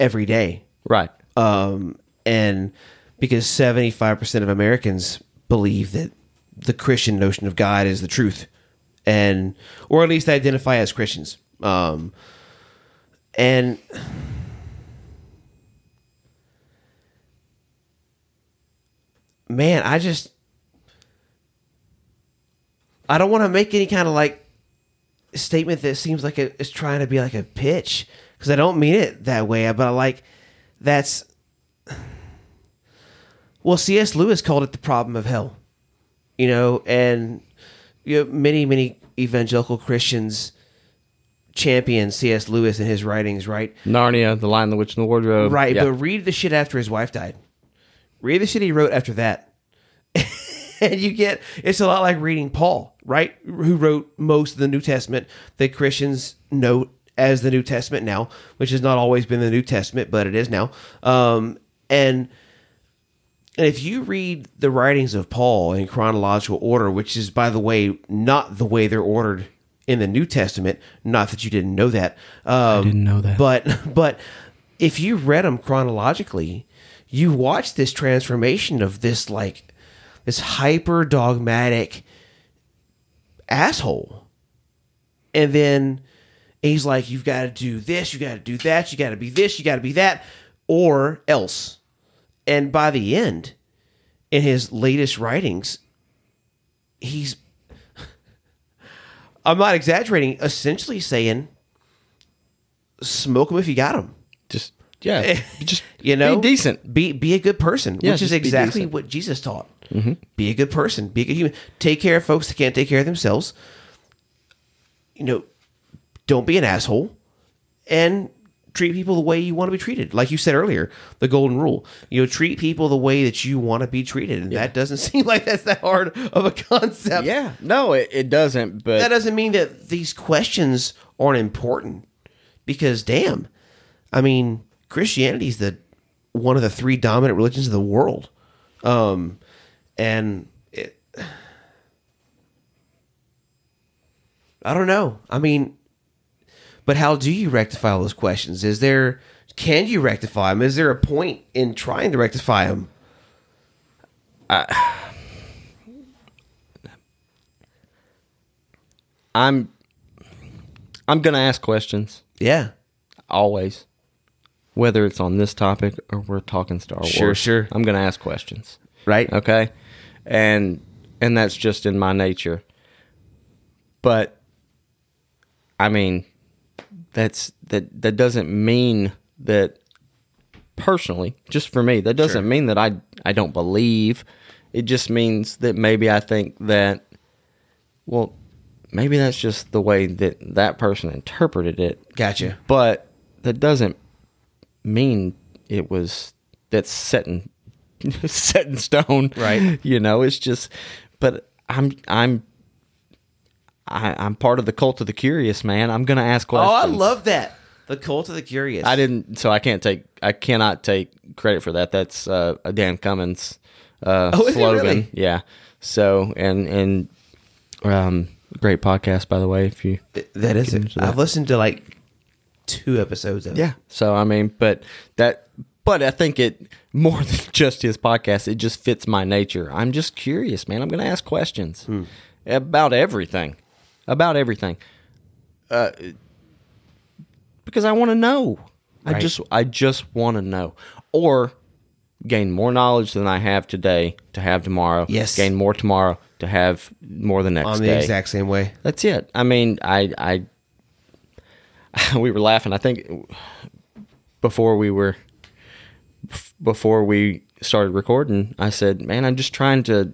every day. Right. Um, and because 75% of Americans believe that the Christian notion of God is the truth, and or at least identify as Christians. Um, and man, I just I don't want to make any kind of like statement that seems like it is trying to be like a pitch because I don't mean it that way. But I like that's well, C.S. Lewis called it the problem of hell, you know, and you know, many many evangelical Christians champion C.S. Lewis in his writings, right? Narnia, The Lion, the Witch, and the Wardrobe. Right, Yeah. but read the shit after his wife died. Read the shit he wrote after that. and you get it's a lot like reading Paul, right? Who wrote most of the New Testament that Christians know as the New Testament now, which has not always been the New Testament, but it is now. Um, and and if you read the writings of Paul in chronological order, which is, by the way, not the way they're ordered in the New Testament, not that you didn't know that. Um, I didn't know that. But but if you read them chronologically, you watch this transformation of this like this hyper dogmatic asshole, and then he's like, "You've got to do this, you got to do that, you got to be this, you got to be that, or else." And by the end, in his latest writings, he's I'm not exaggerating, essentially saying smoke them if you got them. Yeah, eh, just You know, be decent. Be be a good person, Yeah, which is exactly what Jesus taught. Mm-hmm. Be a good person. Be a good human. Take care of folks that can't take care of themselves. You know, don't be an asshole, and treat people the way you want to be treated. Like you said earlier, the golden rule. You know, treat people the way that you want to be treated, and that doesn't seem like that's that hard of a concept. Yeah, no, it, it doesn't. But that doesn't mean that these questions aren't important because damn i mean christianity is the one of the three dominant religions of the world. Um and it i don't know. I mean but how do you rectify all those questions? Is there can you rectify them? Is there a point in trying to rectify them? I'm I'm gonna ask questions. Yeah. Always, whether it's on this topic or we're talking Star Wars. Sure, sure. I'm gonna ask questions. right Okay, and and that's just in my nature. But I mean, that's that that doesn't mean that personally, just for me, that doesn't Sure. mean that I I don't believe. It just means that maybe I think that well, maybe that's just the way that that person interpreted it. gotcha But that doesn't mean it was that's set in set in stone. Right. You know, it's just but I'm I'm I, I'm part of the cult of the curious, man. I'm gonna ask questions. oh i love that the cult of the curious I didn't so I can't take I cannot take credit for that. That's uh, a Dan Cummins uh, Oh, slogan. really? Yeah. So and and um great podcast by the way if you That is it. that. I've listened to like two episodes of it. Yeah. So I mean, but that, but I think it more than just his podcast. It just fits my nature. I'm just curious, man. I'm going to ask questions about everything, about everything, uh, because I want to know. I just, I just want to know, or gain more knowledge than I have today to have tomorrow. Yes. Gain more tomorrow to have more the next I'm the day. exact same way. That's it. I mean, I, I, we were laughing. I think before we were, before we started recording, I said, "Man, I'm just trying to,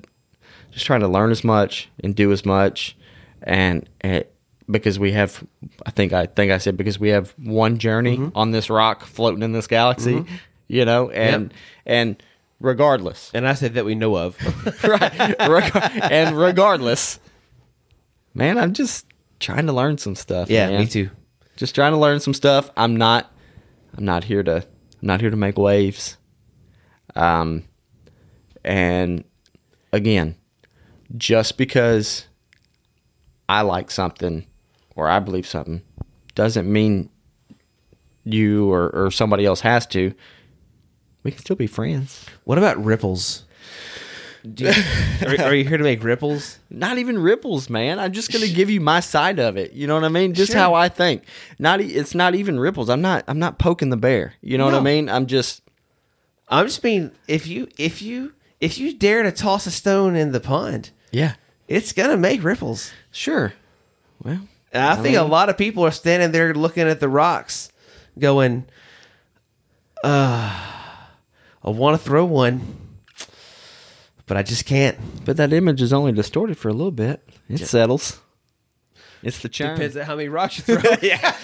just trying to learn as much and do as much, and, and because we have, I think I think I said because we have one journey mm-hmm. on this rock floating in this galaxy, mm-hmm. you know, and and regardless, And I said that we know of. right? Reg- and regardless, man, I'm just trying to learn some stuff. yeah, man. me too. Just trying to learn some stuff. I'm not. I'm not here to. I'm not here to make waves. Um, and again, just because I like something or I believe something doesn't mean you or, or somebody else has to. We can still be friends. What about ripples? Do you- are, are you here to make ripples? not even ripples, man. I'm just gonna give you my side of it. You know what I mean? Just Sure. how I think. Not it's not even ripples. I'm not I'm not poking the bear. You know what I mean? I'm just I'm just being if you if you if you dare to toss a stone in the pond, yeah. it's gonna make ripples. Sure. Well, And I, think a lot of people are standing there looking at the rocks, going, "Uh, I want to throw one, but I just can't." but that image is only distorted for a little bit. It settles. It's the charm. Depends on how many rocks you throw. yeah.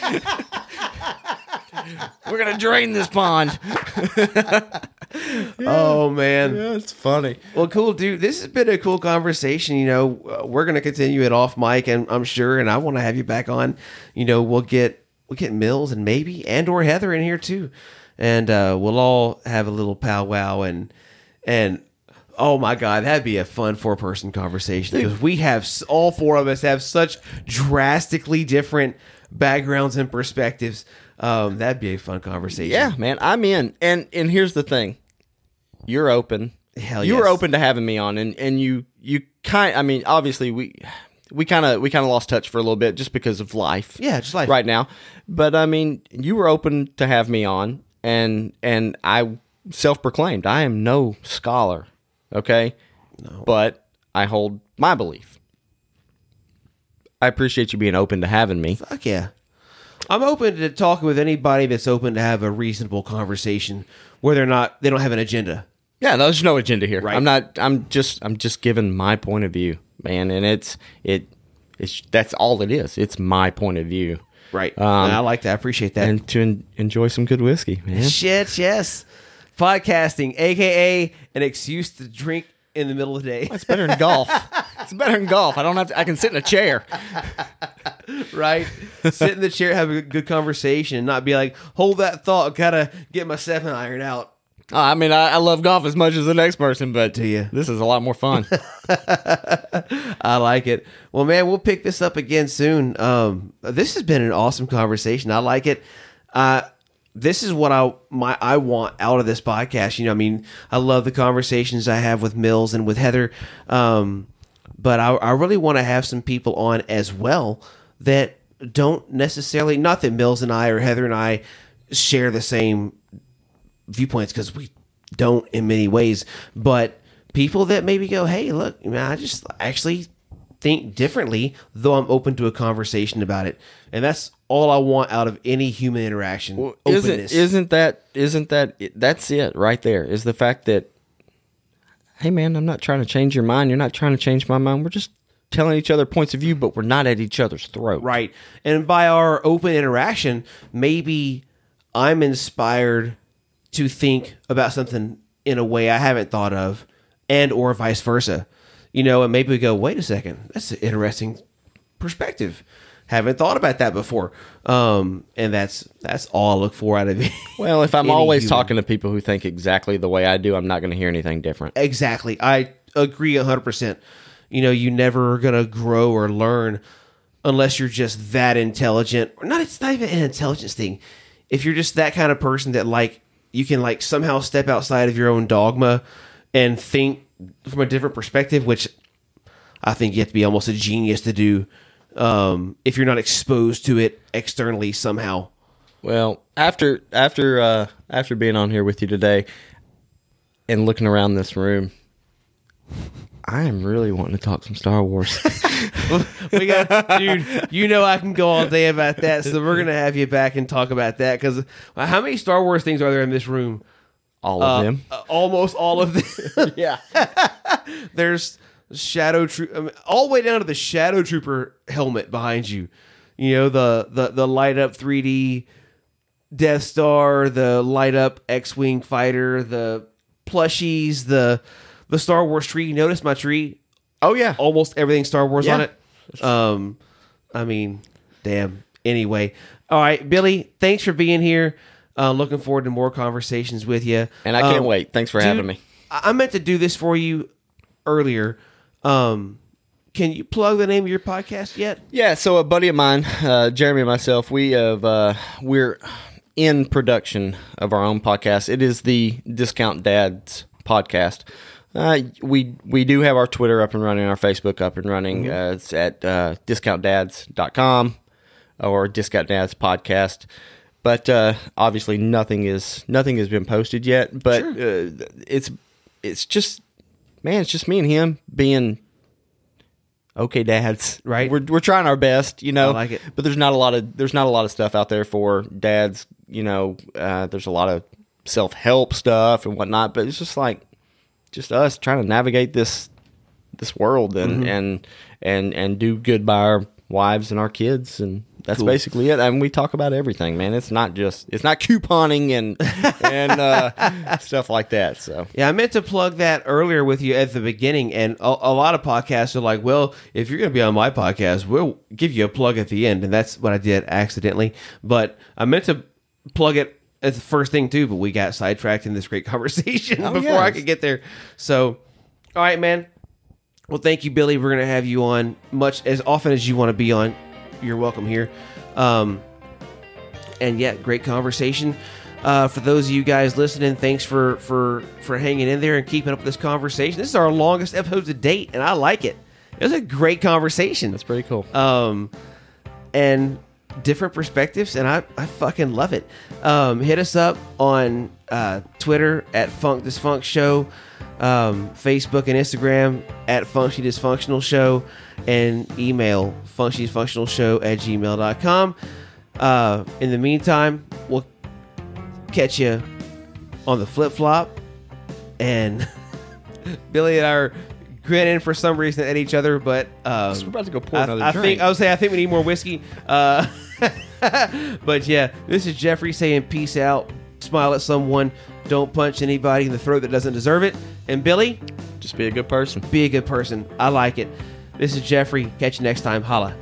We're gonna drain this pond. oh man. Yeah, it's funny. Well, cool, dude. This has been a cool conversation. You know, uh, we're gonna continue it off mic, and I'm sure, and I want to have you back on. You know, we'll get we'll get Mills and maybe and or Heather in here too, and uh, we'll all have a little powwow and and. Oh my God, that'd be a fun four person conversation because we have all four of us have such drastically different backgrounds and perspectives. Um, that'd be a fun conversation. Yeah, man, I'm in. And and here's the thing. You're open. Hell you were open to having me on and and you you kind I mean, obviously we we kind of we kind of lost touch for a little bit just because of life. Yeah, just life. right now. But I mean, you were open to have me on and and I self-proclaimed I am no scholar, okay? No. But I hold my belief. I appreciate you being open to having me. Fuck yeah. I'm open to talking with anybody that's open to have a reasonable conversation where they're not they don't have an agenda. Yeah, there's no agenda here. Right. I'm not. I'm just. I'm just giving my point of view, man. And it's it. It's that's all it is. It's my point of view. Right. Um, I like that. I appreciate that. And to en- enjoy some good whiskey, man. Shit, yes. Podcasting, aka an excuse to drink in the middle of the day. It's better than golf. It's better than golf. I don't have to. I can sit in a chair. right? Sit in the chair, have a good conversation, and not be like, hold that thought, gotta get my seven iron out. Uh, I mean, I, I love golf as much as the next person, but Do you? this is a lot more fun. I like it. Well, man, we'll pick this up again soon. Um, this has been an awesome conversation. I like it. Uh, this is what I my I want out of this podcast. You know, I mean, I love the conversations I have with Mills and with Heather. Um, but I, I really want to have some people on as well that don't necessarily not that Mills and I or Heather and I share the same viewpoints because we don't in many ways, but people that maybe go, "Hey, look, man, I just actually think differently," though I'm open to a conversation about it, and that's all I want out of any human interaction. isn't openness. isn't that isn't that that's it right there is the fact that hey man i'm not trying to change your mind you're not trying to change my mind we're just telling each other points of view but we're not at each other's throat Right. And by our open interaction, maybe I'm inspired to think about something in a way I haven't thought of and or vice versa. You know, and maybe we go, wait a second, that's an interesting perspective. Haven't thought about that before. Um, and that's that's all I look for out of it. well if i'm always human. talking to people who think exactly the way i do i'm not going to hear anything different Exactly. I agree 100%. You know, you never are going to grow or learn unless you're just that intelligent. Or not it's not even an intelligence thing. If you're just that kind of person that like you can like somehow step outside of your own dogma and think from a different perspective, which I think you have to be almost a genius to do um, if you're not exposed to it externally somehow. well after after uh after being on here with you today and looking around this room i am really wanting to talk some star wars we got, dude. You know I can go all day about that, so we're gonna have you back and talk about that. Because how many Star Wars things are there in this room? all of Uh, them uh, almost all of them. yeah There's Shadow Troop, I mean, all the way down to the Shadow Trooper helmet behind you. You know the the the light up 3D Death Star, the light up X-wing fighter, the plushies, the the Star Wars tree. You notice my tree? oh yeah almost everything Star Wars on it. Um, I mean, damn. Anyway, all right, Billy. Thanks for being here. Uh, looking forward to more conversations with you. And I can't Um, wait. Thanks for dude, having me. I meant to do this for you earlier. Um, can you plug the name of your podcast yet? Yeah, so a buddy of mine, uh, Jeremy and myself, we have uh, we're in production of our own podcast. It is the Discount Dads podcast. Uh, we we do have our Twitter up and running, our Facebook up and running. Uh, it's at uh, discountdads.com or Discount Dads podcast. But uh, obviously, nothing is nothing has been posted yet. But uh, it's it's just man, it's just me and him being okay dads Right. we're, we're trying our best you know I like it. but there's not a lot of there's not a lot of stuff out there for dads you know uh, there's a lot of self-help stuff and whatnot but it's just like just us trying to navigate this this world and Mm-hmm. and and and do good by our wives and our kids and that's Cool. basically it. I And we talk about everything, man. It's not just it's not couponing and and uh, stuff like that. So Yeah, I meant to plug that earlier with you at the beginning, and a, a lot of podcasts are like, "Well, if you're going to be on my podcast, we'll give you a plug at the end," and that's what I did accidentally. But I meant to plug it as the first thing too, but we got sidetracked in this great conversation Oh, before I could get there. So, all right, man. Well, thank you, Billy. We're going to have you on much as often as you want to be on. You're welcome here. Um, and yeah, great conversation. Uh, for those of you guys listening, thanks for for for hanging in there and keeping up this conversation. This is our longest episode to date, and I like it. It was a great conversation. that's pretty cool. Um, and different perspectives, and I, I fucking love it. Um, hit us up on uh, Twitter at Funk Dysfunct Show, um, Facebook and Instagram at Funky Dysfunctional Show, and email functionallydysfunctionalshow at gmail.com. Uh, in the meantime, we'll catch you on the flip flop, and Billy and I are grinning for some reason at each other, but um, We're about to go pour I, another I drink. think I would say I think we need more whiskey. Uh, but yeah, this is Jeffrey saying peace out. Smile at someone. Don't punch anybody in the throat that doesn't deserve it. And Billy, Just be a good person. be a good person. I like it. This is Jeffrey. Catch you next time. Holla.